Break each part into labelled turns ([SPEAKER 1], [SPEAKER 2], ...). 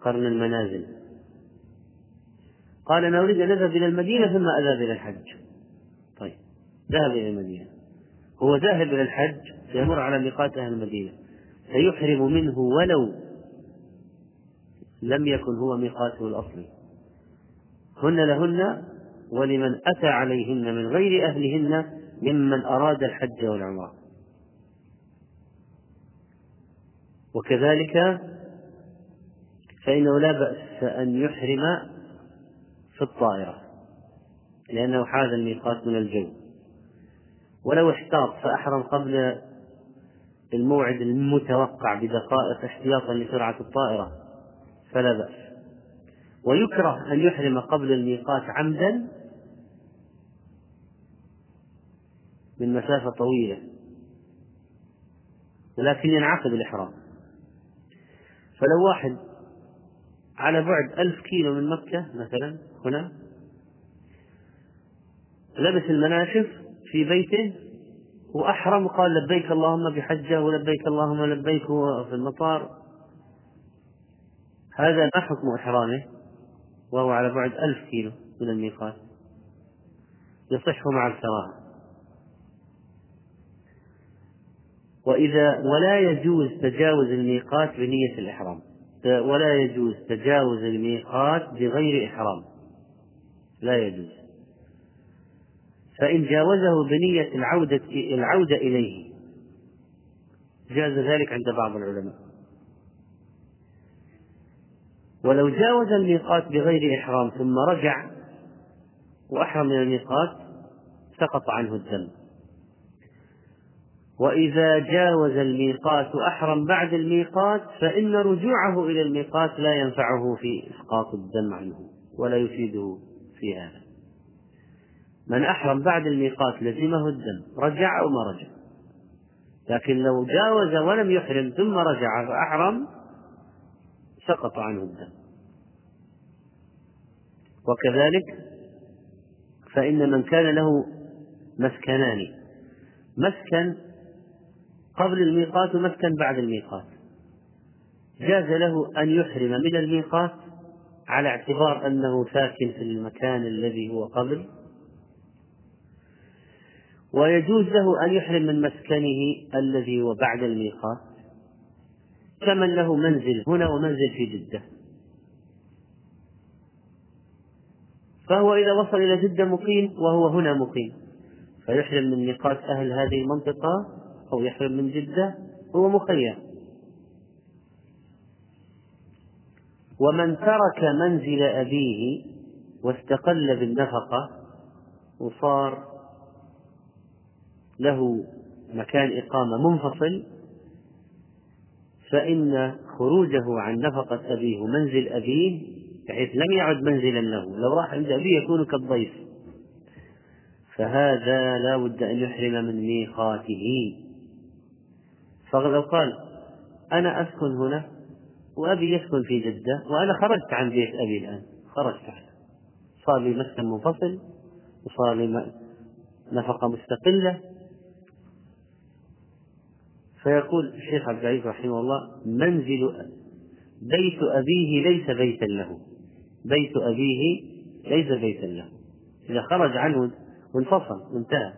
[SPEAKER 1] قرن المنازل. قال أنا أريد أن أذهب إلى المدينة ثم أذهب إلى الحج. طيب ذهب إلى المدينة. هو ذاهب إلى الحج سيمر على ميقات أهل المدينة. سيحرم منه ولو لم يكن هو ميقاته الأصلي هن لهن ولمن أتى عليهن من غير أهلهن ممن أراد الحج والعمرة. وكذلك فإنه لا بأس أن يحرم في الطائرة لأنه حاز الميقات من الجو. ولو احتاط فأحرم قبل الموعد المتوقع بدقائق احتياطا لسرعة الطائرة فلا بأس. ويكره أن يحرم قبل الميقات عمدا من مسافة طويلة ولكن ينعقد الإحرام. فلو واحد على بعد ألف كيلو من مكة مثلا هنا. لبس المناشف في بيته وأحرم وقال لبيك اللهم بحجة ولبيك اللهم لبيك في المطار. هذا ما حكم إحرامه؟ وهو على بعد ألف كيلو من الميقات. يصح مع الكراهة وإذا ولا يجوز تجاوز الميقات بنية الإحرام. ولا يجوز تجاوز الميقات بغير إحرام. لا يجوز. فإن جاوزه بنية العودة العودة إليه. جاز ذلك عند بعض العلماء. ولو جاوز الميقات بغير إحرام ثم رجع وأحرم من الميقات سقط عنه الدم وإذا جاوز الميقات أحرم بعد الميقات فإن رجوعه إلى الميقات لا ينفعه في إسقاط الدم عنه ولا يفيده في هذا. من أحرم بعد الميقات لزمه الدم رجع أو ما رجع؟ لكن لو جاوز ولم يحرم ثم رجع فأحرم سقط عنه الدم. وكذلك فإن من كان له مسكنان مسكن قبل الميقات ومسكن بعد الميقات. جاز له أن يحرم من الميقات على اعتبار أنه ساكن في المكان الذي هو قبل. ويجوز له أن يحرم من مسكنه الذي هو بعد الميقات. كمن له منزل هنا ومنزل في جدة. فهو إذا وصل إلى جدة مقيم وهو هنا مقيم. فيحرم من ميقات أهل هذه المنطقة أو يحرم من جدة هو مخير. ومن ترك منزل أبيه واستقل بالنفقة وصار له مكان إقامة منفصل فإن خروجه عن نفقة أبيه ومنزل أبيه بحيث لم يعد منزلا له لو راح عند أبيه يكون كالضيف. فهذا لا بد أن يحرم من ميقاته. فلو قال أنا أسكن هنا وأبي يسكن في جدة وأنا خرجت عن بيت أبي الآن. خرجت عنه صار لي مسكن منفصل وصار لي نفقة مستقلة. فيقول الشيخ عبد العزيز رحمه الله منزل بيت أبيه ليس بيتا له. بيت أبيه ليس بيتا له. إذا خرج عنه وانفصل وانتهى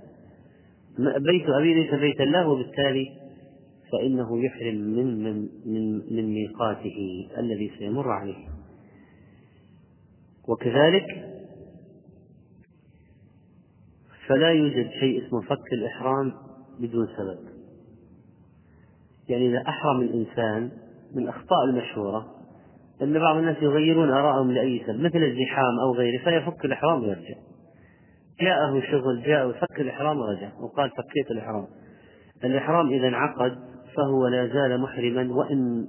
[SPEAKER 1] بيت أبيه ليس بيتا له وبالتالي فإنه يحرم من من من, من ميقاته الذي سيمر عليه. وكذلك فلا يوجد شيء اسمه فك الإحرام بدون سبب. يعني إذا أحرم الإنسان من الأخطاء المشهورة أن بعض الناس يغيرون آراءهم لأي سبب مثل الزحام أو غيره فيفك الإحرام ويرجع جاءه شغل جاء وفك الإحرام ورجع وقال فكيت الإحرام. الإحرام إذا انعقد فهو لا زال محرما وإن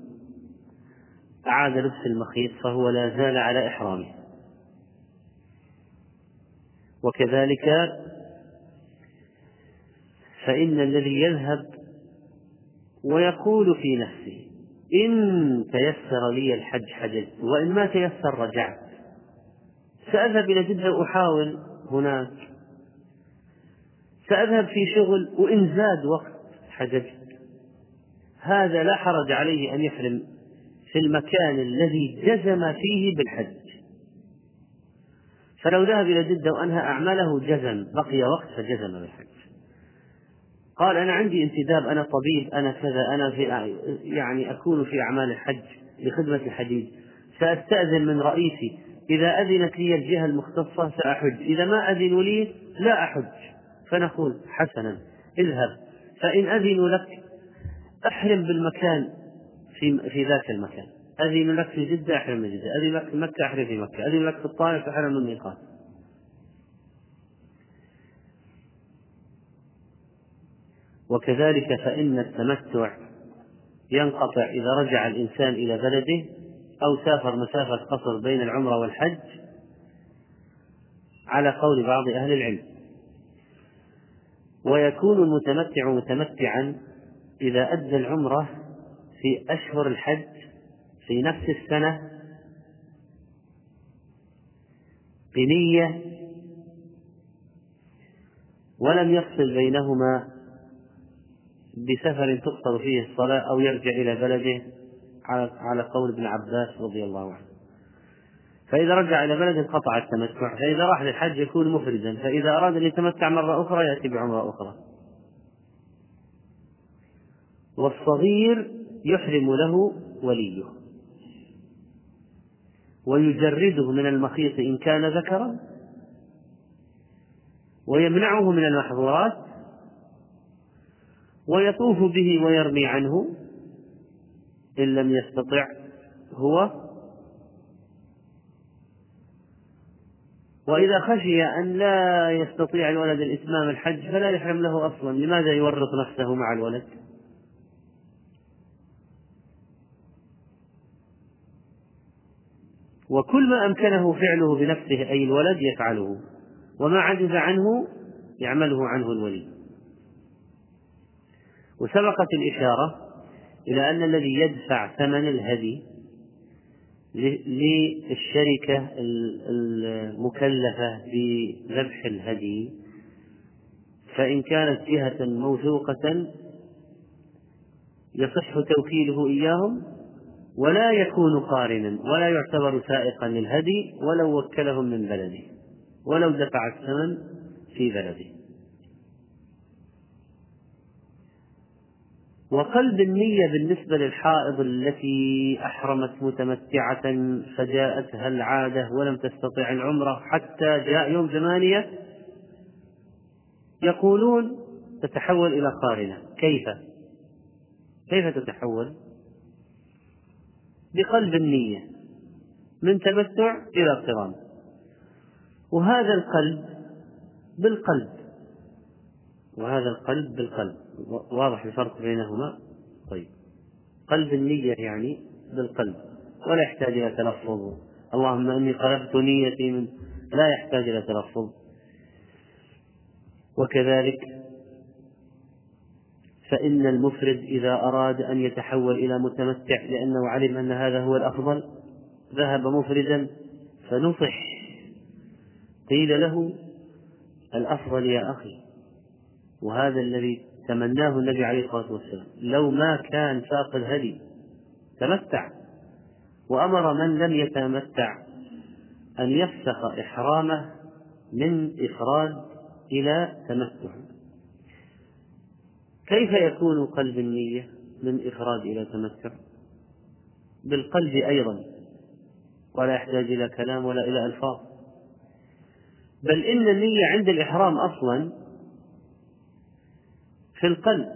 [SPEAKER 1] أعاد لبس المخيط فهو لا زال على إحرامه. وكذلك فإن الذي يذهب ويقول في نفسه إن تيسر لي الحج حججت وإن ما تيسر رجعت. سأذهب إلى جدة وأحاول هناك. سأذهب في شغل وإن زاد وقت حججت. هذا لا حرج عليه أن يحرم في المكان الذي جزم فيه بالحج. فلو ذهب إلى جدة وأنهى أعماله جزم بقي وقت فجزم بالحج. قال أنا عندي انتداب أنا طبيب أنا كذا أنا في يعني أكون في أعمال الحج لخدمة الحديد سأستأذن من رئيسي إذا أذنت لي الجهة المختصة سأحج. إذا ما أذنوا لي لا أحج. فنقول حسنا اذهب. فإن أذنوا لك أحرم بالمكان في في ذاك المكان. أذن لك في جدة أحرم من جدة. أذن لك في مكة أحرم في مكة. أذن لك في الطائف أحرم من الميقات. وكذلك فإن التمتع ينقطع إذا رجع الإنسان إلى بلده أو سافر مسافة قصر بين العمرة والحج على قول بعض أهل العلم. ويكون المتمتع متمتعا إذا أدى العمرة في أشهر الحج في نفس السنة بنية ولم يفصل بينهما بسفر تقصر فيه الصلاة أو يرجع إلى بلده على قول ابن عباس رضي الله عنه. فإذا رجع إلى بلده انقطع التمتع فإذا راح للحج يكون مفردا فإذا أراد أن يتمتع مرة أخرى يأتي بعمرة أخرى. والصغير يحرم له وليه. ويجرده من المخيط إن كان ذكرا. ويمنعه من المحظورات. ويطوف به ويرمي عنه. إن لم يستطع هو. وإذا خشي أن لا يستطيع الولد الإتمام الحج فلا يحرم له أصلا. لماذا يورط نفسه مع الولد؟ وكل ما أمكنه فعله بنفسه أي الولد يفعله وما عجز عنه يعمله عنه الولي. وسبقت الإشارة إلى أن الذي يدفع ثمن الهدي للشركة المكلفة بذبح الهدي فإن كانت جهة موثوقة يصح توكيله إياهم ولا يكون قارنا ولا يعتبر سائقا للهدي ولو وكلهم من بلده ولو دفع الثمن في بلده وقلب النية بالنسبة للحائض التي أحرمت متمتعة فجاءتها العادة ولم تستطع العمرة حتى جاء يوم ثمانية يقولون تتحول إلى قارنة كيف؟ كيف تتحول؟ بقلب النية من تمتع إلى قران وهذا القلب بالقلب وهذا القلب بالقلب. واضح الفرق بينهما؟ طيب. قلب النية يعني بالقلب ولا يحتاج إلى تلفظ. اللهم إني قلبت نيتي من لا يحتاج إلى تلفظ. وكذلك فإن المفرد إذا أراد أن يتحول إلى متمتع لأنه علم أن هذا هو الأفضل ذهب مفردا فنصح قيل له الأفضل يا أخي. وهذا الذي تمناه النبي عليه الصلاة والسلام. لو ما كان فاقد هدي تمتع. وأمر من لم يتمتع أن يفسخ إحرامه من إفراد إلى تمتع. كيف يكون قلب النية من إفراد إلى تمتع بالقلب أيضا ولا يحتاج إلى كلام ولا إلى ألفاظ. بل إن النية عند الإحرام أصلا في القلب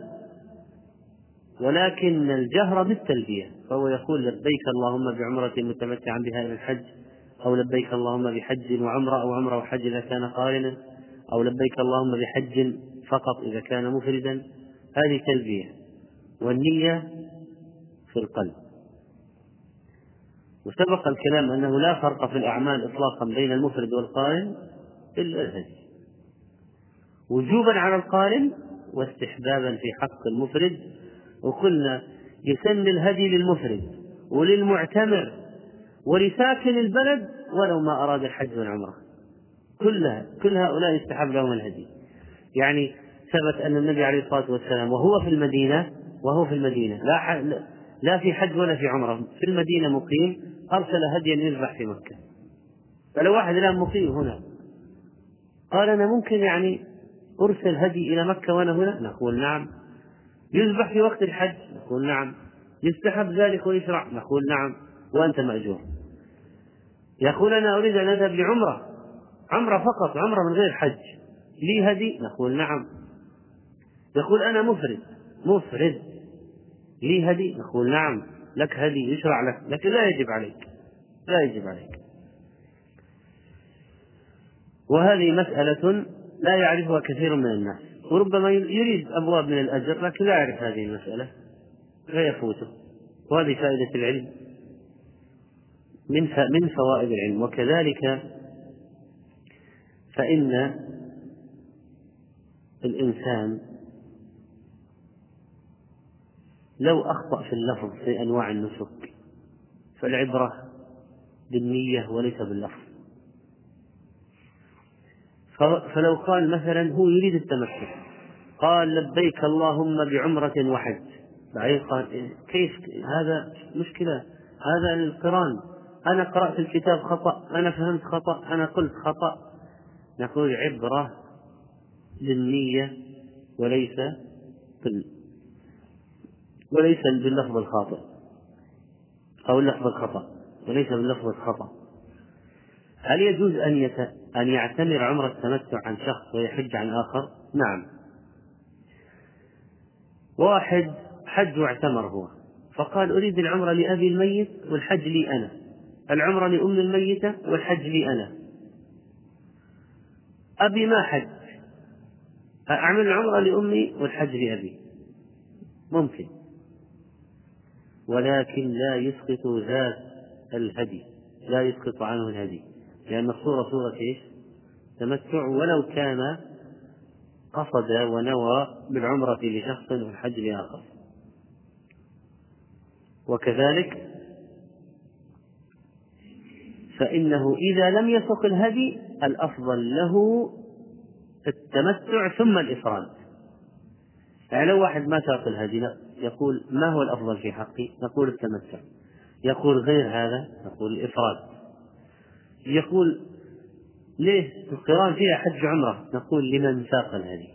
[SPEAKER 1] ولكن الجهر بالتلبية. فهو يقول لبيك اللهم بعمرة متمتعا بها إلى الحج أو لبيك اللهم بحج وعمرة أو عمرة وحج إذا كان قارنا أو لبيك اللهم بحج فقط إذا كان مفردا. هذه تلبية والنية في القلب. وسبق الكلام أنه لا فرق في الأعمال إطلاقا بين المفرد والقارن إلا الهدي. وجوبا على القارن واستحبابا في حق المفرد وقلنا يسن الهدي للمفرد وللمعتمر ولساكن البلد ولو ما أراد الحج والعمرة. كلها كل هؤلاء يستحب لهم الهدي. يعني ثبت أن النبي عليه الصلاة والسلام وهو في المدينة وهو في المدينة. لا لا في حج ولا في عمرة. في المدينة مقيم أرسل هديا يذبح في مكة. فلو واحد الآن مقيم هنا قال أنا ممكن يعني أرسل هدي إلى مكة وأنا هنا؟ نقول نعم. يذبح في وقت الحج؟ نقول نعم. يستحب ذلك ويشرع نقول نعم. وأنت مأجور. يقول أنا أريد أن أذهب لعمرة. عمرة فقط عمرة من غير حج. لي هدي؟ نقول نعم. يقول أنا مفرد. مفرد. لي هدي؟ نقول نعم. لك هدي يشرع لك. لكن لا يجب عليك. لا يجب عليك. وهذه مسألة لا يعرفها كثير من الناس. وربما يريد أبواب من الأجر لكن لا يعرف هذه المسألة. فيفوته. وهذه فائدة العلم. من من فوائد العلم. وكذلك فإن الإنسان لو أخطأ في اللفظ في أنواع النسك فالعبرة بالنية وليس باللفظ. فلو قال مثلا هو يريد التمتع قال لبيك اللهم بعمرة وحج. بعدين قال كيف هذا مشكلة هذا القرآن. أنا قرأت الكتاب خطأ أنا فهمت خطأ أنا قلت خطأ. نقول عبرة بالنية وليس بال وليس باللفظ الخاطئ. أو اللفظ الخطأ. وليس باللفظ الخطأ. هل يجوز أن يت... أن يعتمر عمر التمتع عن شخص ويحج عن آخر؟ نعم. واحد حج واعتمر هو. فقال أريد العمرة لأبي الميت والحج لي أنا. العمرة لأم الميتة والحج لي أنا. أبي ما حج؟ أعمل العمرة لأمي والحج لأبي. ممكن. ولكن لا يسقط ذات الهدي لا يسقط عنه الهدي. لأن الصورة صورة إيش؟ تمتع ولو كان قصد ونوى بالعمرة لشخص والحج لآخر. وكذلك فإنه إذا لم يسق الهدي الأفضل له التمتع ثم الإفراد. يعني لو واحد ما ساق الهدي يقول ما هو الأفضل في حقي؟ نقول التمتع يقول غير هذا نقول الإفراد. يقول ليه القرآن فيها حج عمرة؟ نقول لمن ساق الهدي.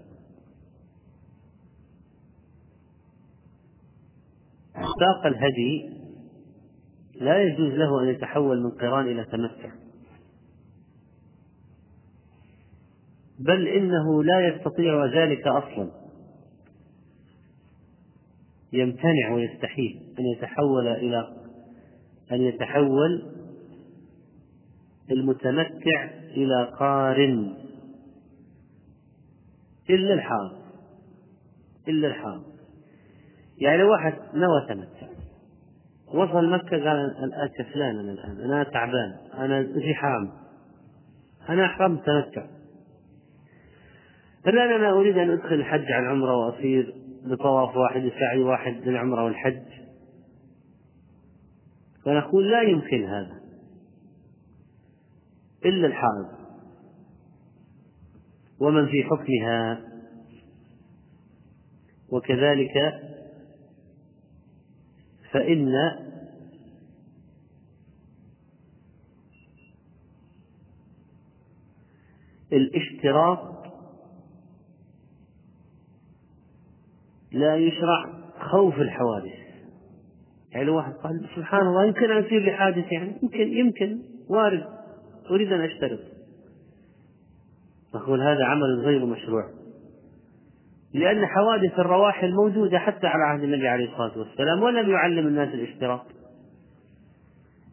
[SPEAKER 1] ساق الهدي لا يجوز له أن يتحول من قرآن إلى تمتع بل إنه لا يستطيع ذلك أصلا. يمتنع ويستحيل أن يتحول إلى أن يتحول المتمتع إلى قارن إلا الحاضر إلا الحاضر. يعني واحد نوى تمتع وصل مكة قال أنا كسلان أنا الآن أنا تعبان أنا زحام أنا أحرمت تمتع. الآن أنا أريد أن أدخل الحج على العمرة وأصير. بطواف واحد وسعي واحد للعمرة والحج. فنقول لا يمكن هذا. إلا الحائض. ومن في حكمها. وكذلك فإن الاشتراط لا يشرع خوف الحوادث. يعني لو واحد قال سبحان الله يمكن أن يصير لي حادث يعني. يمكن يمكن وارد. أريد أن أشترط. نقول هذا عمل غير مشروع. لأن حوادث الرواحل موجودة حتى على عهد النبي عليه الصلاة والسلام ولم يعلم الناس الاشتراط.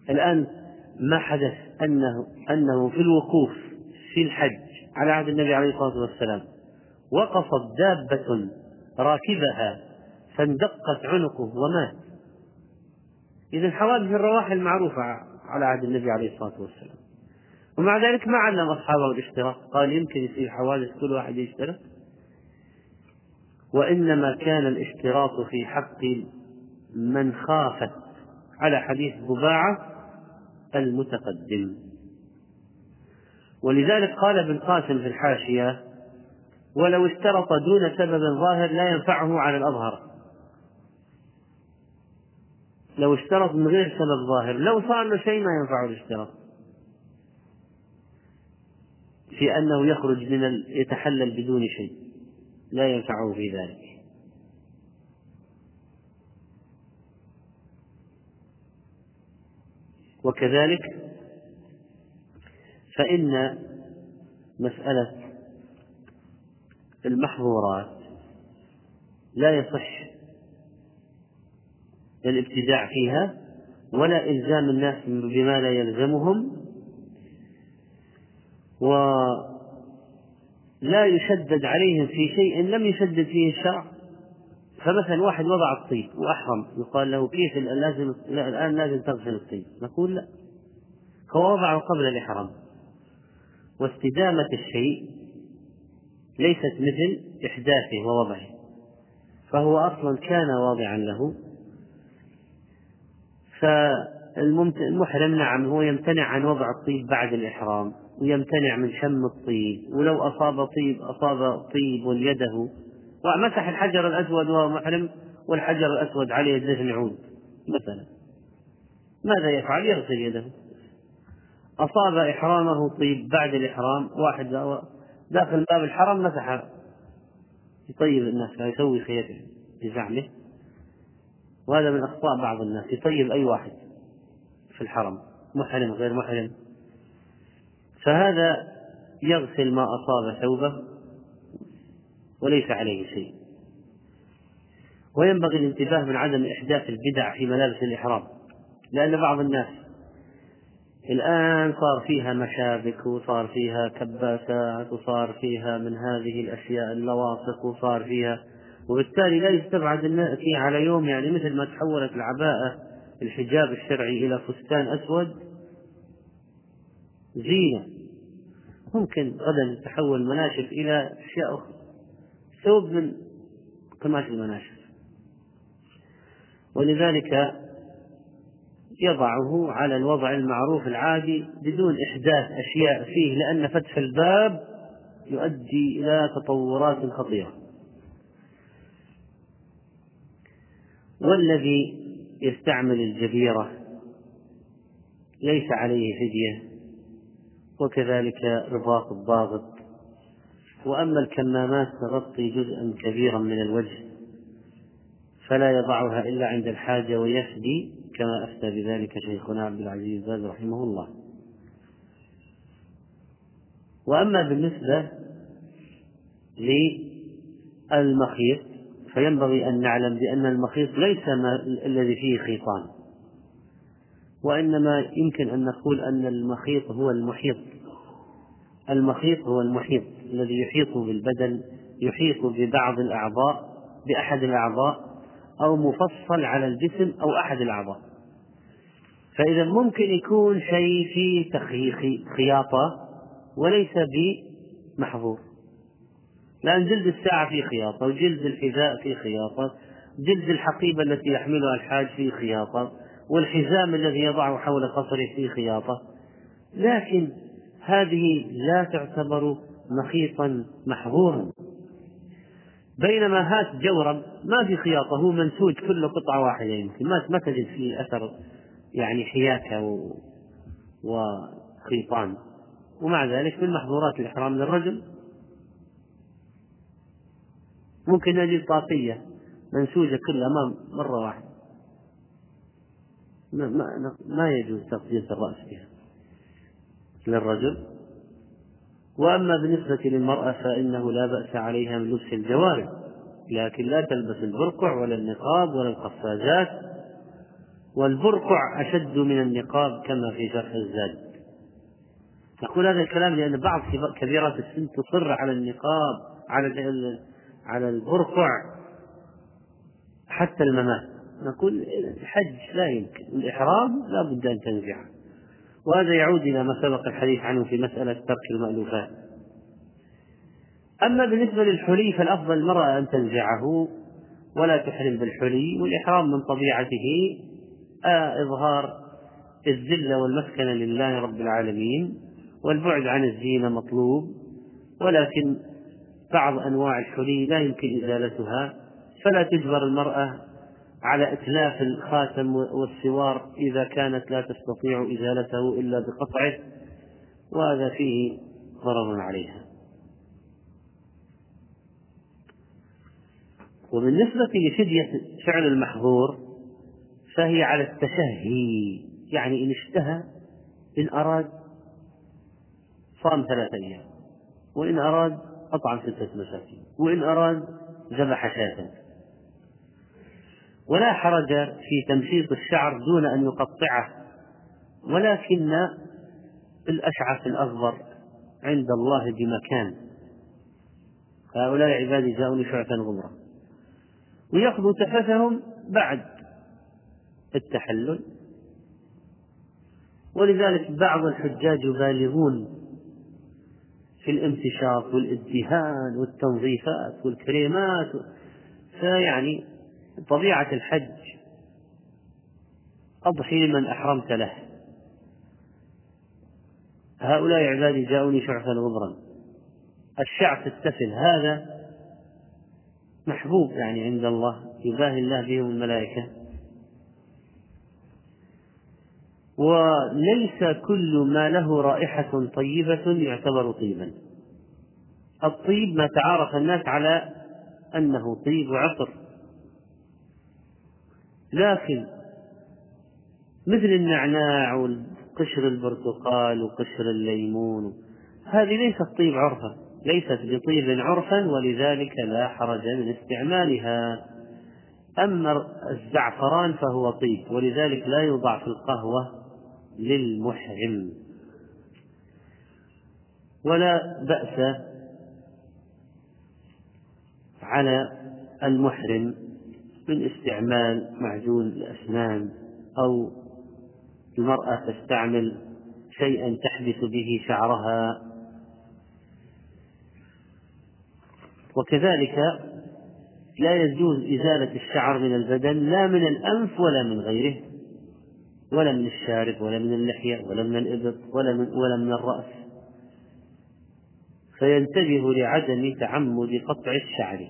[SPEAKER 1] الآن ما حدث أنه أنه في الوقوف في الحج على عهد النبي عليه الصلاة والسلام وقفت دابة راكبها فاندقت عنقه ومات. إذا حوادث الرواحل معروفة على عهد النبي عليه الصلاة والسلام. ومع ذلك ما علم أصحابه الاشتراك. قال يمكن يصير حوادث كل واحد يشترك. وإنما كان الاشتراط في حق من خافت على حديث بباعة المتقدم. ولذلك قال ابن قاسم في الحاشية ولو اشترط دون سبب ظاهر لا ينفعه على الأظهر. لو اشترط من غير سبب ظاهر لو صار له شيء ما ينفعه الاشتراط. في أنه يخرج من ال... يتحلل بدون شيء لا ينفعه في ذلك. وكذلك فإن مسألة المحظورات لا يصح الابتداع فيها ولا إلزام الناس بما لا يلزمهم ولا يشدد عليهم في شيء لم يشدد فيه الشرع. فمثلا واحد وضع الطيب وأحرم يقال له كيف لازم الآن لازم تغسل الطيب؟ نقول لا. هو وضعه قبل الإحرام. واستدامة الشيء ليست مثل إحداثه ووضعه. فهو أصلا كان واضعا له. فالمحرم نعم هو يمتنع عن وضع الطيب بعد الإحرام ويمتنع من شم الطيب ولو أصاب طيب أصاب طيب يده. ومسح الحجر الأسود وهو محرم والحجر الأسود عليه دهن عود مثلا. ماذا يفعل؟ يغسل يده. أصاب إحرامه طيب بعد الإحرام واحد داخل باب الحرم مسح يطيب الناس يسوي خير بزعمه. وهذا من أخطاء بعض الناس يطيب أي واحد في الحرم محرم غير محرم. فهذا يغسل ما أصاب ثوبه وليس عليه شيء. وينبغي الانتباه من عدم إحداث البدع في ملابس الإحرام لأن بعض الناس الآن صار فيها مشابك وصار فيها كباسات وصار فيها من هذه الأشياء اللواصق وصار فيها وبالتالي لا يستبعد أن نأتي على يوم يعني مثل ما تحولت العباءة الحجاب الشرعي إلى فستان أسود زينة. ممكن غدا تحول مناشف إلى أشياء أخرى. ثوب من قماش المناشف. ولذلك يضعه على الوضع المعروف العادي بدون إحداث أشياء فيه لأن فتح الباب يؤدي إلى تطورات خطيرة. والذي يستعمل الجبيرة ليس عليه فدية وكذلك رباط الضاغط. وأما الكمامات تغطي جزءا كبيرا من الوجه فلا يضعها إلا عند الحاجة ويفدي كما أفتى بذلك شيخنا عبد العزيز باز رحمه الله. وأما بالنسبة للمخيط فينبغي أن نعلم بأن المخيط ليس ما الذي فيه خيطان وإنما يمكن أن نقول أن المخيط هو المحيط. المخيط هو المحيط الذي يحيط بالبدن يحيط ببعض الأعضاء بأحد الأعضاء أو مفصل على الجسم أو أحد الأعضاء. فإذا ممكن يكون شيء فيه خياطة وليس بمحظور. لأن جلد الساعة فيه خياطة وجلد الحذاء فيه خياطة جلد الحقيبة التي يحملها الحاج فيه خياطة والحزام الذي يضعه حول قصره فيه خياطة. لكن هذه لا تعتبر مخيطا محظورا. بينما هات جورب ما في خياطة هو منسوج كله قطعة واحدة يمكن. ما تجد فيه أثر يعني حياكة. وخيطان ومع ذلك من محظورات الإحرام للرجل ممكن نجد طاقية منسوجة كلها ما مرة واحدة. ما, ما, ما يجوز تغطية الرأس بها للرجل. وأما بالنسبة للمرأة فإنه لا بأس عليها من لبس الجوارب لكن لا تلبس البرقع ولا النقاب ولا القفازات. والبرقع أشد من النقاب كما في شرح الزاد. نقول هذا الكلام لأن بعض كبيرات السن تصر على النقاب على على البرقع حتى الممات. نقول الحج لا يمكن الإحرام لا بد أن تنزعه. وهذا يعود إلى ما سبق الحديث عنه في مسألة ترك المألوفات. أما بالنسبة للحلي فالأفضل المرأة أن تنزعه ولا تحرم بالحلي والإحرام من طبيعته. إظهار الذلة والمسكنة لله رب العالمين والبعد عن الزينة مطلوب ولكن بعض أنواع الحلي لا يمكن إزالتها فلا تجبر المرأة على إتلاف الخاتم والسوار إذا كانت لا تستطيع إزالته إلا بقطعه وهذا فيه ضرر عليها. وبالنسبة لفدية فعل المحظور فهي على التشهي. يعني إن اشتهى إن أراد صام ثلاثة أيام وإن أراد أطعم ستة مساكين وإن أراد ذبح شاة. ولا حرج في تمشيط الشعر دون أن يقطعه ولكن الأشعث الأصغر عند الله بمكان. هؤلاء عبادي جاءوني شعثا غبرا ويقضوا تفثهم بعد. التحلل. ولذلك بعض الحجاج يبالغون في الامتشاط والادهان والتنظيفات والكريمات. فيعني طبيعة الحج أضحي لمن أحرمت له. هؤلاء عبادي جاءوني شعثا غبرا الشعث السفل هذا محبوب يعني عند الله يباهي الله بهم الملائكة. وليس كل ما له رائحة طيبة يعتبر طيبا. الطيب ما تعارف الناس على أنه طيب وعطر لكن مثل النعناع وقشر البرتقال وقشر الليمون هذه ليست طيب عرفا ليست بطيب عرفا ولذلك لا حرج من استعمالها. أما الزعفران فهو طيب ولذلك لا يوضع في القهوة للمحرم. ولا بأس على المحرم من استعمال معجون الأسنان أو المرأة تستعمل شيئا تحبس به شعرها. وكذلك لا يجوز إزالة الشعر من البدن لا من الأنف ولا من غيره. ولا من الشارب ولا من اللحية ولا من الإبط ولا من ولا من الرأس. فينتبه لعدم تعمد قطع الشعر.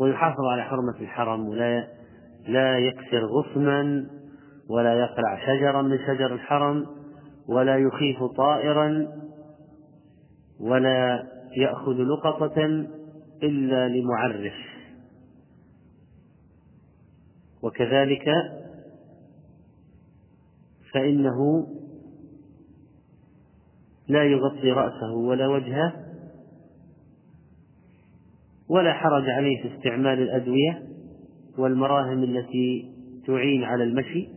[SPEAKER 1] ويحافظ على حرمة الحرم ولا لا يكسر غصنا ولا يقلع شجرا من شجر الحرم ولا يخيف طائرا ولا يأخذ لقطة إلا لمعرف. وكذلك فإنه لا يغطي رأسه ولا وجهه ولا حرج عليه في استعمال الأدوية والمراهم التي تعين على المشي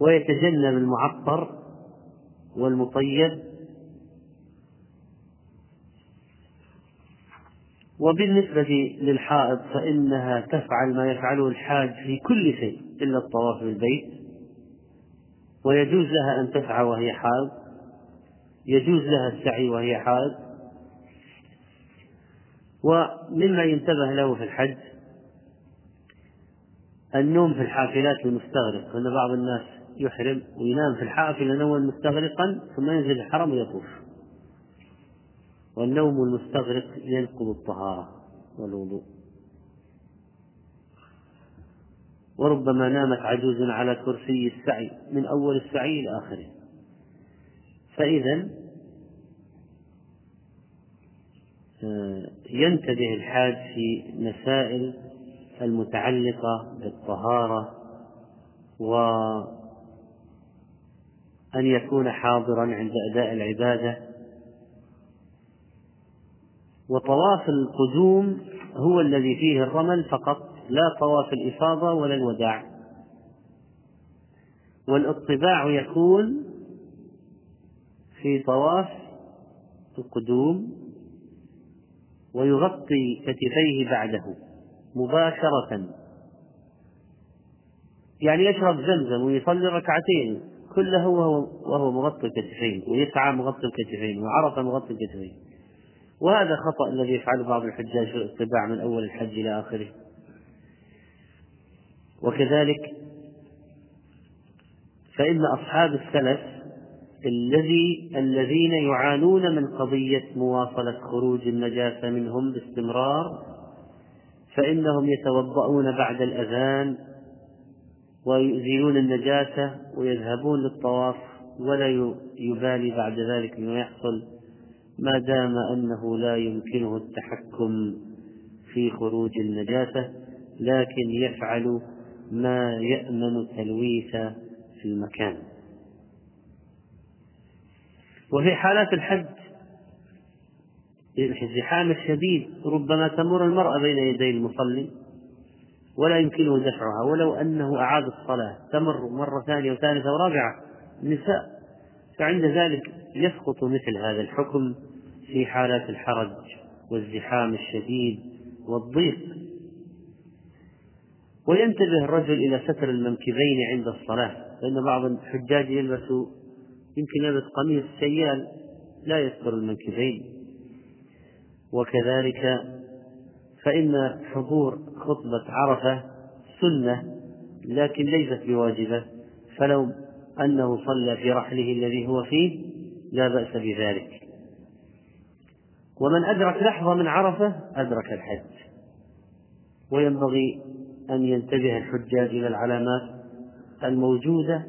[SPEAKER 1] ويتجنب المعطر والمطيب وبالنسبة للحائض فإنها تفعل ما يفعله الحاج في كل شيء إلا الطواف بالبيت ويجوز لها أن تسعى وهي حائض يجوز لها السعي وهي حائض. ومما ينتبه له في الحج النوم في الحافلات المستغرق أن بعض الناس يحرم وينام في الحافلة نوما مستغرقا ثم ينزل الحرم ويطوف. والنوم المستغرق ينقض الطهارة والوضوء. وربما نامت عجوز على كرسي السعي من أول السعي إلى آخره. فإذا ينتبه الحاج في مسائل المتعلقة بالطهارة وأن يكون حاضرا عند أداء العبادة. وطواف القدوم هو الذي فيه الرمل فقط. لا طواف الإفاضة ولا الوداع. والاطباع يكون في طواف القدوم ويغطي كتفيه بعده مباشرة. يعني يشرب زمزم ويصلي ركعتين كله وهو وهو مغطي الكتفين ويسعى مغطي الكتفين وعرفه مغطي الكتفين. وهذا خطأ الذي يفعله بعض الحجاج في الاتباع من أول الحج إلى آخره. وكذلك فإن أصحاب السلف الذي الذين يعانون من قضية مواصلة خروج النجاسة منهم باستمرار فإنهم يتوضؤون بعد الأذان ويزيلون النجاسة ويذهبون للطواف ولا يبالي بعد ذلك بما يحصل ما دام أنه لا يمكنه التحكم في خروج النجاسة لكن يفعل ما يأمن تلويث في المكان. وفي حالات الحج الزحام الشديد ربما تمر المرأة بين يدي المصلي ولا يمكنه دفعها ولو أنه أعاد الصلاة تمر مرة ثانية وثالثة ورابعة النساء فعند ذلك يسقط مثل هذا الحكم في حالات الحرج والزحام الشديد والضيق. وينتبه الرجل إلى ستر المنكبين عند الصلاة فإن بعض الحجاج يلبس يمكن يلبس قميص سيال لا يستر المنكبين. وكذلك فإن حضور خطبة عرفة سنة لكن ليست بواجبة فلو أنه صلى في رحله الذي هو فيه لا بأس بذلك. ومن أدرك لحظة من عرفة أدرك الحج. وينبغي أن ينتبه الحجاج إلى العلامات الموجودة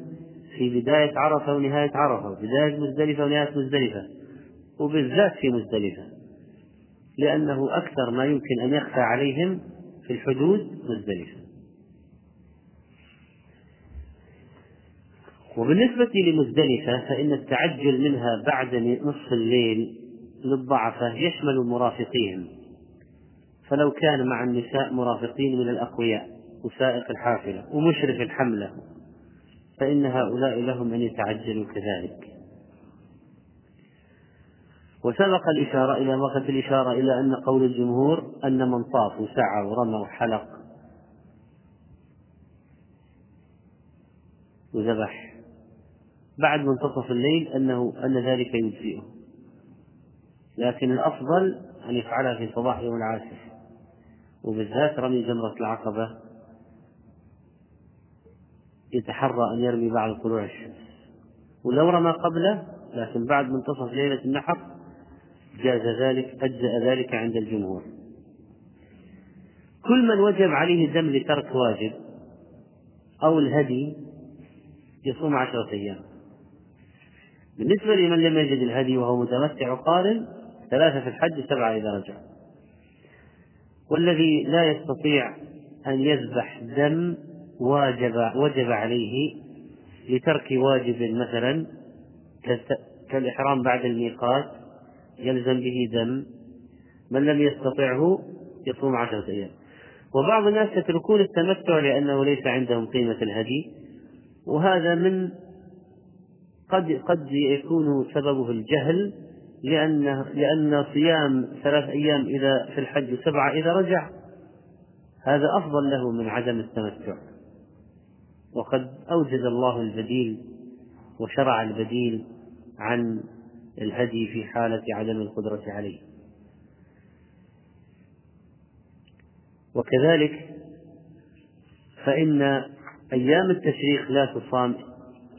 [SPEAKER 1] في بداية عرفة ونهاية عرفة وبداية مزدلفة ونهاية مزدلفة وبالذات في مزدلفة لأنه أكثر ما يمكن أن يخفى عليهم في الحدود مزدلفة. وبالنسبة لمزدلفة فإن التعجل منها بعد نصف الليل للضعفة يشمل مرافقيهم فلو كان مع النساء مرافقين من الأقوياء وسائق الحافلة ومشرف الحملة فإن هؤلاء لهم أن يتعجلوا كذلك. وسبق الإشارة إلى وقت الإشارة إلى أن قول الجمهور أن من طاف وسعى ورمى وحلق. وذبح. بعد منتصف الليل أنه أن ذلك يجزئه. لكن الأفضل أن يفعلها في صباح يوم العاشر. وبالذات رمي جمرة العقبة يتحرى أن يرمي بعد طلوع الشمس ولو رمى قبله لكن بعد منتصف ليلة النحر جاز ذلك أجزأ ذلك عند الجمهور. كل من وجب عليه دم لترك واجب أو الهدي يصوم عشرة أيام. بالنسبة لمن لم يجد الهدي وهو متمتع قارن ثلاثة في الحج سبعة إذا رجع. والذي لا يستطيع أن يذبح دم واجب وجب عليه لترك واجب مثلا كالإحرام بعد الميقات يلزم به دم من لم يستطعه يصوم عشرة أيام. وبعض الناس يتركون التمتع لأنه ليس عندهم قيمة الهدي وهذا من قد قد يكون سببه الجهل لأن لأن صيام ثلاث أيام إذا في الحج سبعة إذا رجع هذا أفضل له من عدم التمتع. وقد أوجد الله البديل وشرع البديل عن الهدي في حالة عدم القدرة عليه. وكذلك فإن أيام التشريق لا تصام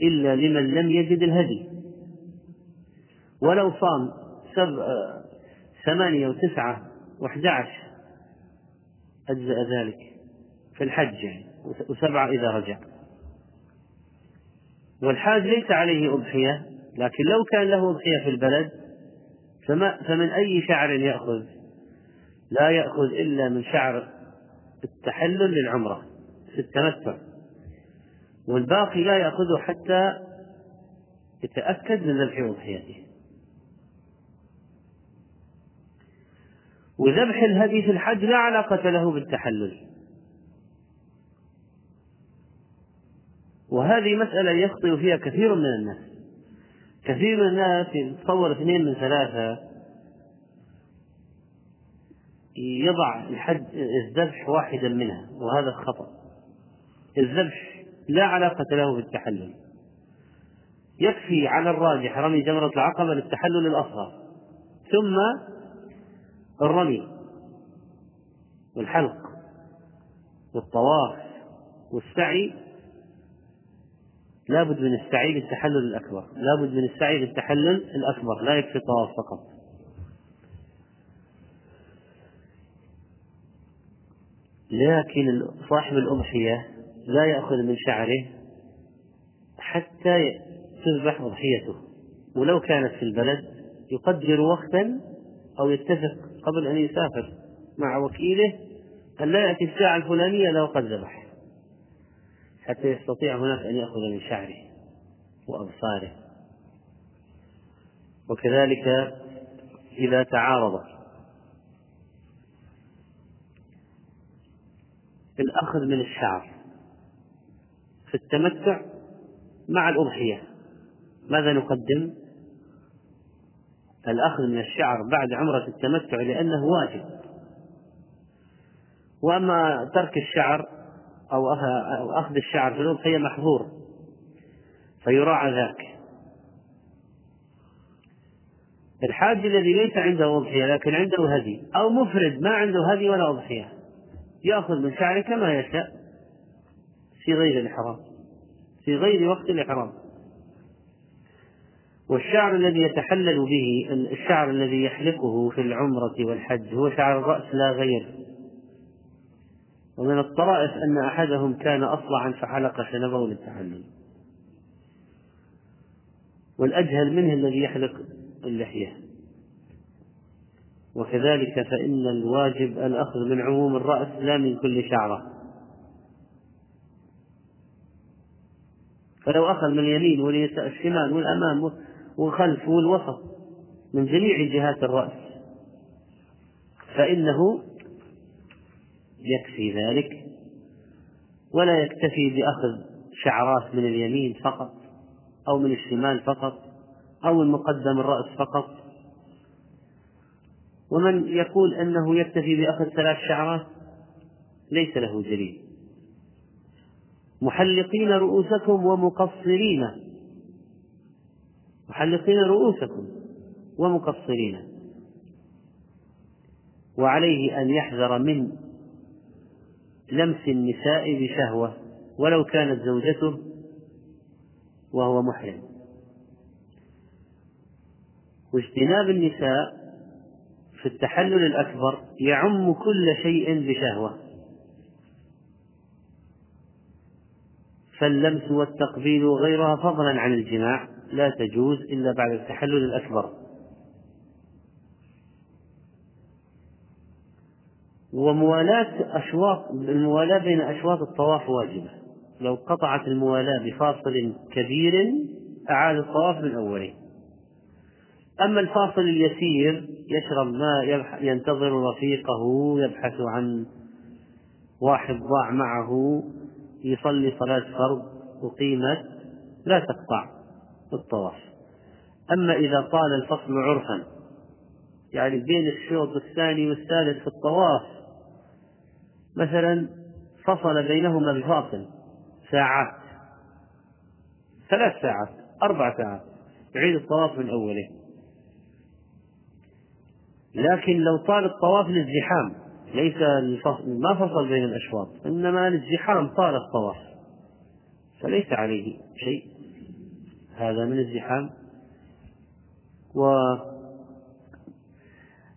[SPEAKER 1] إلا لمن لم يجد الهدي. ولو صام سب... ثمانية وتسعة وأحد عشر أجزأ ذلك في الحج يعني وسبعة إذا رجع. والحاج ليس عليه أضحية لكن لو كان له أضحية في البلد فما فمن أي شعر يأخذ؟ لا يأخذ إلا من شعر التحلل للعمرة في التمتع والباقي لا يأخذه حتى يتأكد من ذبح أضحيته. وذبح الهدي في الحج لا علاقة له بالتحلل. وهذه مسألة يخطئ فيها كثير من الناس. كثير من الناس يتصور اثنين من ثلاثة يضع الحج الذبح واحدا منها وهذا خطأ. الذبح لا علاقة له بالتحلل. يكفي على الراجح رمي جمرة العقبة للتحلل الأصغر. ثم الرمي والحلق والطواف والسعي. لابد من السعي للتحلل الأكبر. لابد من السعي للتحلل الأكبر. لا يكفي الطواف فقط. لكن صاحب الأضحية لا يأخذ من شعره حتى تذبح أضحيته. ولو كانت في البلد يقدر وقتا أو يتفق قبل أن يسافر مع وكيله أن لا يأتي الساعة الفلانية لو قد ذبح حتى يستطيع هناك أن يأخذ من شعره وأبصاره. وكذلك إذا تعارض. الأخذ من الشعر في التمتع مع الأضحية. ماذا نقدم؟ الأخذ من الشعر بعد عمرة التمتع لأنه واجب. وأما ترك الشعر أو أخذ الشعر في الأضحية محظور فيراعى ذاك. الحاج الذي ليس عنده أضحية لكن عنده هدي أو مفرد ما عنده هدي ولا أضحية يأخذ من شعره كما يشاء في غير الإحرام في غير وقت الإحرام. والشعر الذي يتحلل به الشعر الذي يحلقه في العمرة والحج هو شعر الرأس لا غير. ومن الطرائف أن أحدهم كان أصلعا فحلق شنبه للتحلل. والأجهل منه الذي يحلق اللحية. وكذلك فإن الواجب الأخذ من عموم الرأس لا من كل شعرة. فلو أخذ من اليمين والشمال والأمام والخلف والوسط من جميع جهات الرأس. فإنه يكفي ذلك ولا يكتفي بأخذ شعرات من اليمين فقط أو من الشمال فقط أو من مقدم الرأس فقط. ومن يقول أنه يكتفي بأخذ ثلاث شعرات ليس له دليل. محلقين رؤوسكم ومقصرين. محلقين رؤوسكم ومقصرين. وعليه أن يحذر من لمس النساء بشهوة ولو كانت زوجته وهو محرم. واجتناب النساء في التحلل الأكبر يعم كل شيء بشهوة. فاللمس والتقبيل وغيرها فضلا عن الجماع. لا تجوز إلا بعد التحلل الأكبر. وموالاة أشواط الموالاة بين أشواط الطواف واجبة. لو قطعت الموالاة بفاصل كبير أعاد الطواف من أوله. أما الفاصل اليسير يشرب ماء ينتظر رفيقه يبحث عن واحد ضاع معه يصلي صلاة فرض أقيمت لا تقطع. الطواف أما إذا طال الفصل عرفا يعني بين الشوط الثاني والثالث في الطواف مثلا فصل بينهما بفاصل ساعات ثلاث ساعات أربع ساعات يعيد الطواف من أوله. لكن لو طال الطواف للزحام ليس الفصل ما فصل بين الأشواط إنما للزحام طال الطواف فليس عليه شيء. هذا من الزحام.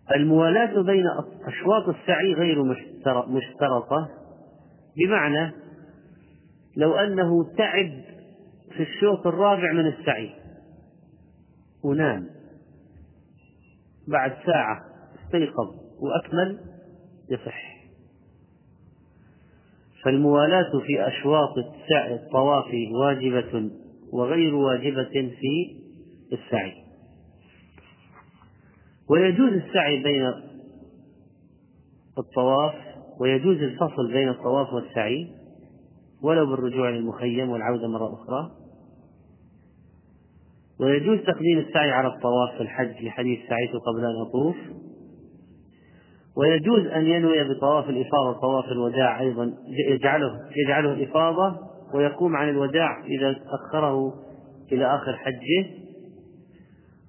[SPEAKER 1] والموالاة بين أشواط السعي غير مشترطة. بمعنى لو أنه تعب في الشوط الرابع من السعي. ونام. بعد ساعة استيقظ وأكمل يصح. فالموالاة في أشواط الطواف واجبة. وغير واجبة في السعي. ويجوز السعي بين الطواف ويجوز الفصل بين الطواف والسعي ولو بالرجوع للمخيم والعودة مرة أخرى. ويجوز تقديم السعي على الطواف في الحج لحديث سعيت قبل أن أطوف ويجوز أن ينوي بطواف الإفاضة طواف الوداع أيضا يجعله يجعله الإفاضة ويقوم عن الوداع إذا أخره إلى آخر حجه.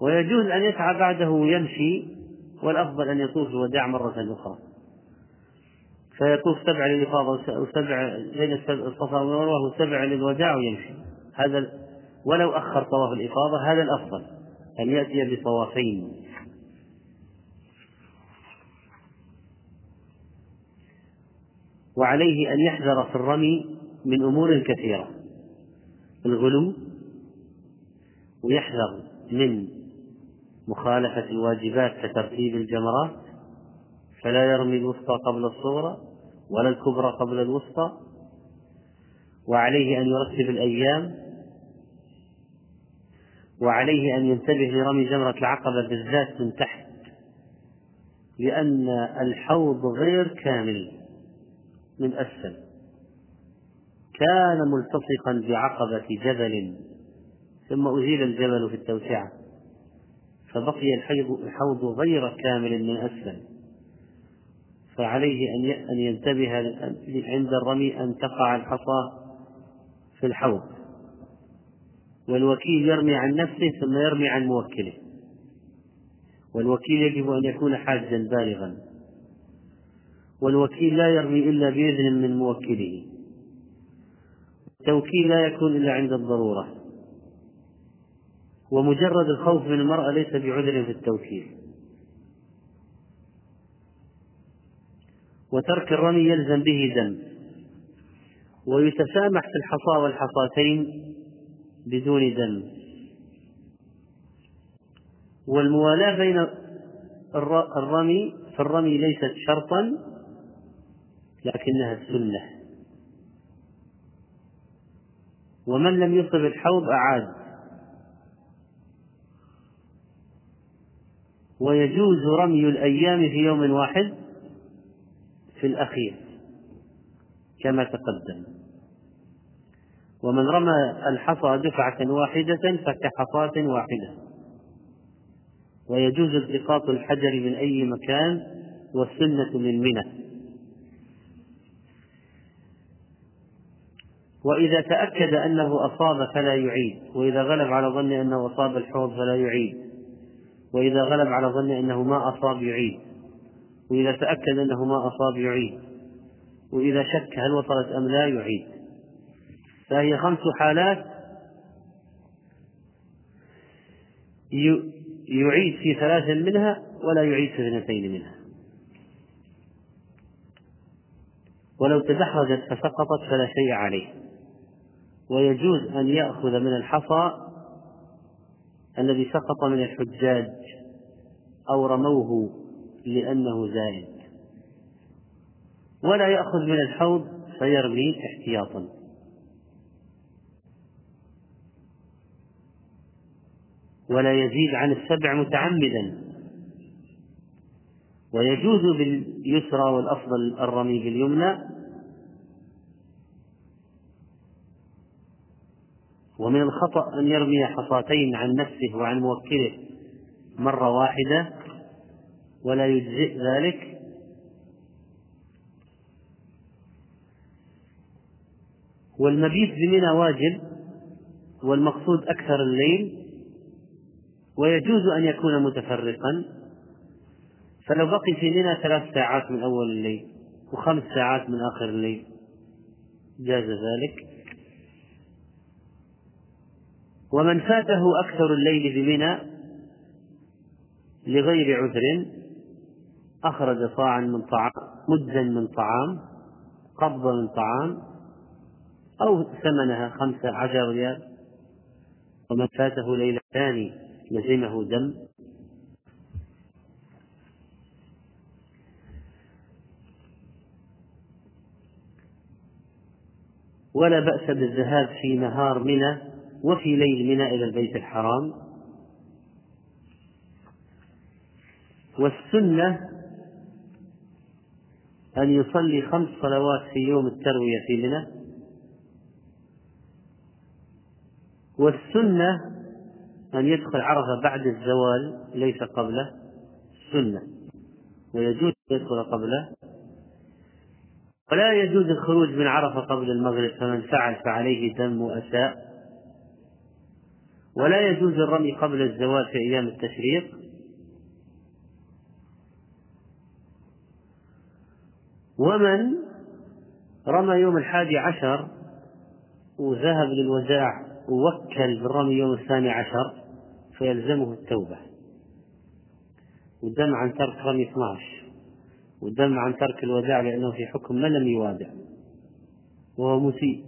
[SPEAKER 1] ويجوز أن يسعى بعده يمشي والأفضل أن يطوف الوداع مرة أخرى. فيطوف سبع للإفاضة وسبع بين الصفا والمروة وسبع للوداع ويمشي. هذا ولو أخر طواف الإفاضة هذا الأفضل أن يأتي بطوافين. وعليه أن يحذر في الرمي من أمور كثيرة. الغلو ويحذر من مخالفة الواجبات كترتيب الجمرات فلا يرمي الوسطى قبل الصغرى ولا الكبرى قبل الوسطى وعليه أن يرتب الأيام وعليه أن ينتبه لرمي جمرة العقبة بالذات من تحت لأن الحوض غير كامل من أسفل. كان ملتصقا بعقبة جبل ثم أزيل الجبل في التوسعة فبقي الحوض غير كامل من أسفل. فعليه أن ينتبه عند الرمي أن تقع الحصى في الحوض. والوكيل يرمي عن نفسه ثم يرمي عن موكله. والوكيل يجب أن يكون حاجا بالغا. والوكيل لا يرمي إلا بإذن من موكله. التوكيل لا يكون إلا عند الضرورة. ومجرد الخوف من المرأة ليس بعذر في التوكيل. وترك الرمي يلزم به دم. ويتسامح في الحصى والحصاتين بدون دم. والموالاة بين الرمي في الرمي ليست شرطا لكنها السنة. ومن لم يصب الحوض أعاد. ويجوز رمي الأيام في يوم واحد في الأخير كما تقدم. ومن رمى الحصى دفعة واحدة فكحصاة واحدة. ويجوز التقاط الحجر من أي مكان والسنة من منى. وإذا تأكد أنه أصاب فلا يعيد وإذا غلب على ظن أنه أصاب الحوض فلا يعيد وإذا غلب على ظن أنه ما أصاب يعيد وإذا تأكد أنه ما أصاب يعيد وإذا شك هل وصلت أم لا يعيد. فهي خمس حالات يعيد في ثلاث منها ولا يعيد في اثنتين منها. ولو تدحرجت فسقطت فلا شيء عليه. ويجوز أن يأخذ من الحصى الذي سقط من الحجاج أو رموه لأنه زائد. ولا يأخذ من الحوض فيرمي احتياطا. ولا يزيد عن السبع متعمدا. ويجوز باليسرى والأفضل الرمي باليمنى ومن الخطأ أن يرمي حصاتين عن نفسه وعن موكله مرة واحدة ولا يجزئ ذلك. والمبيت بمنى واجب والمقصود أكثر الليل ويجوز أن يكون متفرقا. فلو بقي في منى ثلاث ساعات من أول الليل وخمس ساعات من آخر الليل جاز ذلك. ومن فاته أكثر الليل بمنى لغير عذر أخرج صاعا من طعام مدا من طعام قبضة من طعام أو ثمنها خمسة عشر ريال. ومن فاته ليلتان لزمه دم. ولا بأس بالذهاب في نهار منى وفي ليل منى إلى البيت الحرام. والسنة أن يصلي خمس صلوات في يوم التروية في منى. والسنة أن يدخل عرفة بعد الزوال ليس قبله. سنة. ويجوز أن يدخل قبله. ولا يجوز الخروج من عرفة قبل المغرب فمن فعل فعليه دم وأساء. ولا يجوز الرمي قبل الزوال في أيام التشريق؟ ومن رمى يوم الحادي عشر وذهب للوداع ووكل بالرمي يوم الثاني عشر فيلزمه التوبة. والدم عن ترك رمي 12 والذم عن ترك الوداع لأنه في حكم من لم يوادع. وهو مسيء.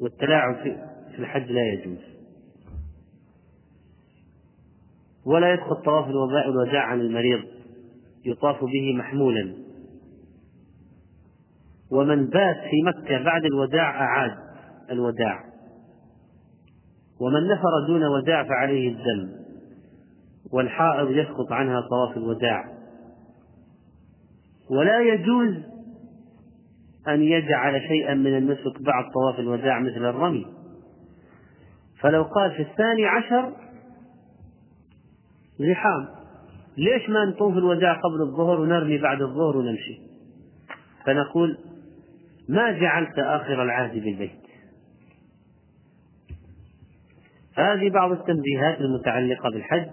[SPEAKER 1] والتلاعب في الحج لا يجوز. ولا يدخل طواف الوداع عن المريض يطاف به محمولا. ومن بات في مكة بعد الوداع أعاد الوداع. ومن نفر دون وداع فعليه الدم. والحائض يسقط عنها طواف الوداع. ولا يجوز أن يجعل شيئا من النسك بعد طواف الوداع مثل الرمي. فلو قال في الثاني عشر زحام. ليش ما نطوف الوداع قبل الظهر ونرمي بعد الظهر ونمشي؟ فنقول ما جعلت آخر العهد بالبيت؟ هذه بعض التنبيهات المتعلقة بالحج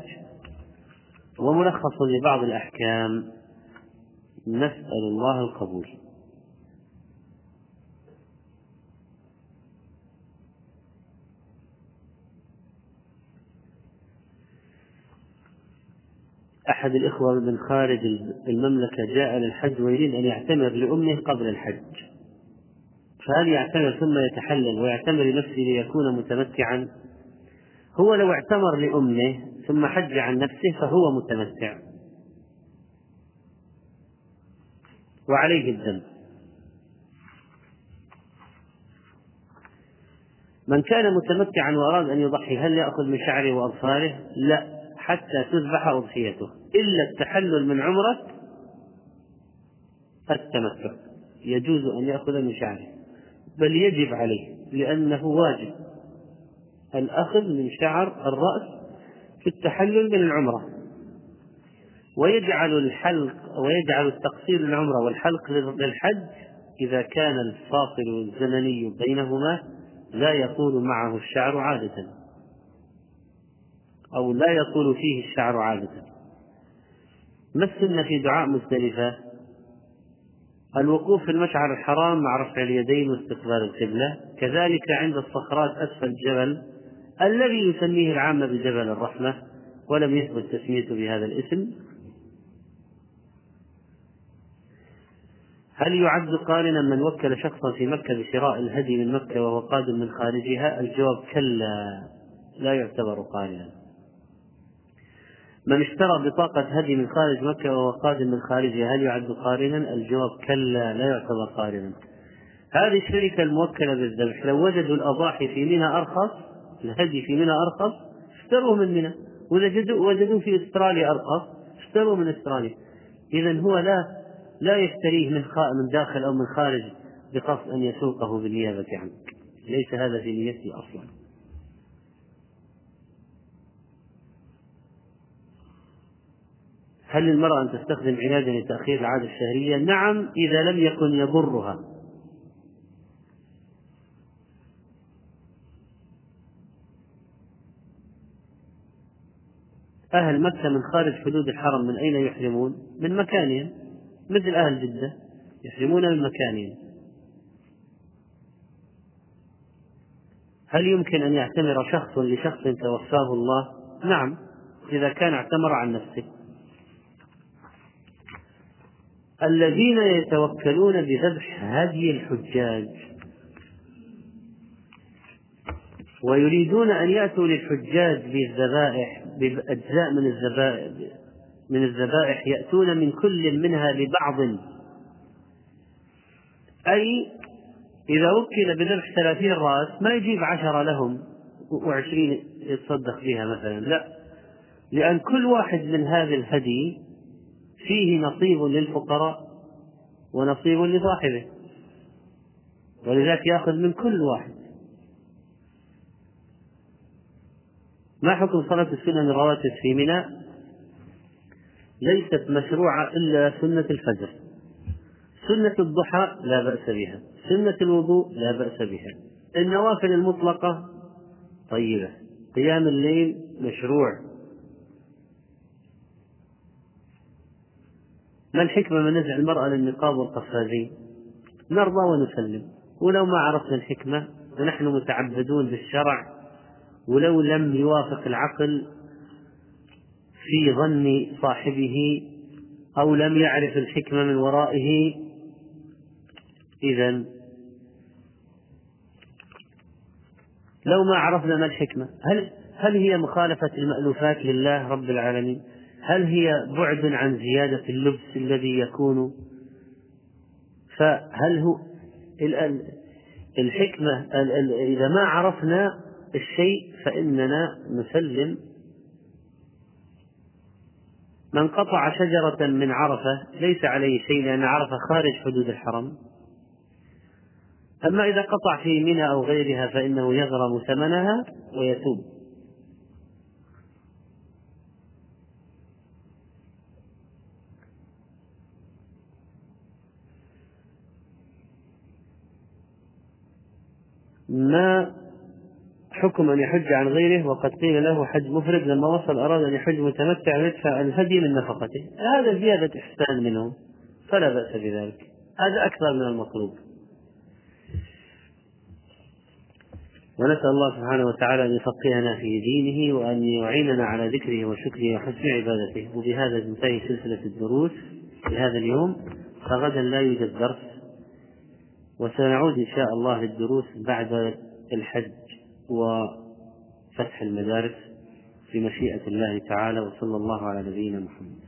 [SPEAKER 1] وملخص لبعض الأحكام. نسأل الله القبول. أحد الإخوة من خارج المملكة جاء للحج ويريد أن يعتمر لأمه قبل الحج. فهل يعتمر ثم يتحلل ويعتمر لنفسه ليكون متمتعا؟ هو لو اعتمر لأمه ثم حج عن نفسه فهو متمتع. وعليه الدم من كان متمتعا وأراد أن يضحي هل يأخذ من شعره وأظفاره؟ لا. حتى تذبح أضحيته. إلا التحلل من عمرة التمتع يجوز أن يأخذ من شعره. بل يجب عليه لأنه واجب الأخذ من شعر الرأس في التحلل من العمرة. ويجعل الحلق ويجعل التقصير للعمرة والحلق للحج إذا كان الفاصل الزمني بينهما لا يطول معه الشعر عادة. أو لا يطول فيه الشعر عادة ما السنة في دعاء مزدلفة الوقوف في المشعر الحرام مع رفع اليدين واستقبال القبلة كذلك عند الصخرات أسفل الجبل الذي يسميه العامة بجبل الرحمة ولم يثبت تسميته بهذا الاسم هل يعد قارنا من وكل شخصا في مكة بشراء الهدي من مكة وهو قادم من خارجها؟ الجواب كلا لا يعتبر قارنا. من اشترى بطاقة هدي من خارج مكة وهو قادم من خارجها هل يعد قارنا؟ الجواب كلا لا يعتبر قارنا. هذه الشركة الموكلة بالذبح لو وجدوا الأضاحي في منى أرخص الهدي في منى أرخص اشتروه من منى وإذا وجدوه في أستراليا أرخص اشتروه من أستراليا. إذا هو لا لا يشتريه من من داخل أو من خارج بقصد أن يسوقه بالنيابة عنك ليس هذا في نيته أصلا هل المرأة أن تستخدم علاجا لتأخير العادة الشهرية؟ نعم إذا لم يكن يضرها أهل مكة من خارج حدود الحرم من أين يحرمون؟ من مكانهم مثل أهل جدة يحرمون من مكانهم هل يمكن أن يعتمر شخص لشخص توفاه الله؟ نعم إذا كان اعتمر عن نفسه الذين يتوكلون بذبح هدي الحجاج ويريدون أن يأتوا للحجاج بالذبائح بأجزاء من الذبائح من الذبائح يأتون من كل منها لبعض أي إذا وكل بذبح ثلاثين رأس ما يجيب عشرة لهم وعشرين يتصدق بها مثلا لا. لأن كل واحد من هذه الهدي فيه نصيب للفقراء ونصيب لصاحبه. ولذلك يأخذ من كل واحد. ما حكم صلاة السنن الرواتب في منى؟ ليست مشروعة إلا سنة الفجر. سنة الضحى لا بأس بها. سنة الوضوء لا بأس بها. النوافل المطلقة طيبة. قيام الليل مشروع. ما الحكمة من نزع المرأة للنقاب والقفازين؟ نرضى ونسلم. ولو ما عرفنا الحكمة ونحن متعبدون بالشرع ولو لم يوافق العقل في ظن صاحبه أو لم يعرف الحكمة من ورائه إذا لو ما عرفنا ما الحكمة هل هل هي مخالفة المألوفات لله رب العالمين؟ هل هي بعد عن زيادة اللبس الذي يكون؟ فهل هو الحكمة إذا ما عرفنا الشيء فإننا نسلم. من قطع شجرة من عرفة ليس عليه شيء لأن عرفة خارج حدود الحرم. أما إذا قطع في منى أو غيرها فإنه يغرم ثمنها ويتوب. ما حكم أن يحج عن غيره؟ وقد قيل له حج مفرد لما وصل أراد أن يحج متمتع ويدفع الهدي من نفقته. هذا زيادة إحسان منه فلا بأس بذلك. هذا أكثر من المطلوب. ونسأل الله سبحانه وتعالى أن يفقهنا في دينه وأن يعيننا على ذكره وشكره وحسن عبادته. وبهذا تنتهي سلسلة الدروس في هذا اليوم. فغدا لا يوجد درس. وسنعود إن شاء الله للدروس بعد الحج وفتح المدارس بمشيئة الله تعالى وصلى الله على نبينا محمد.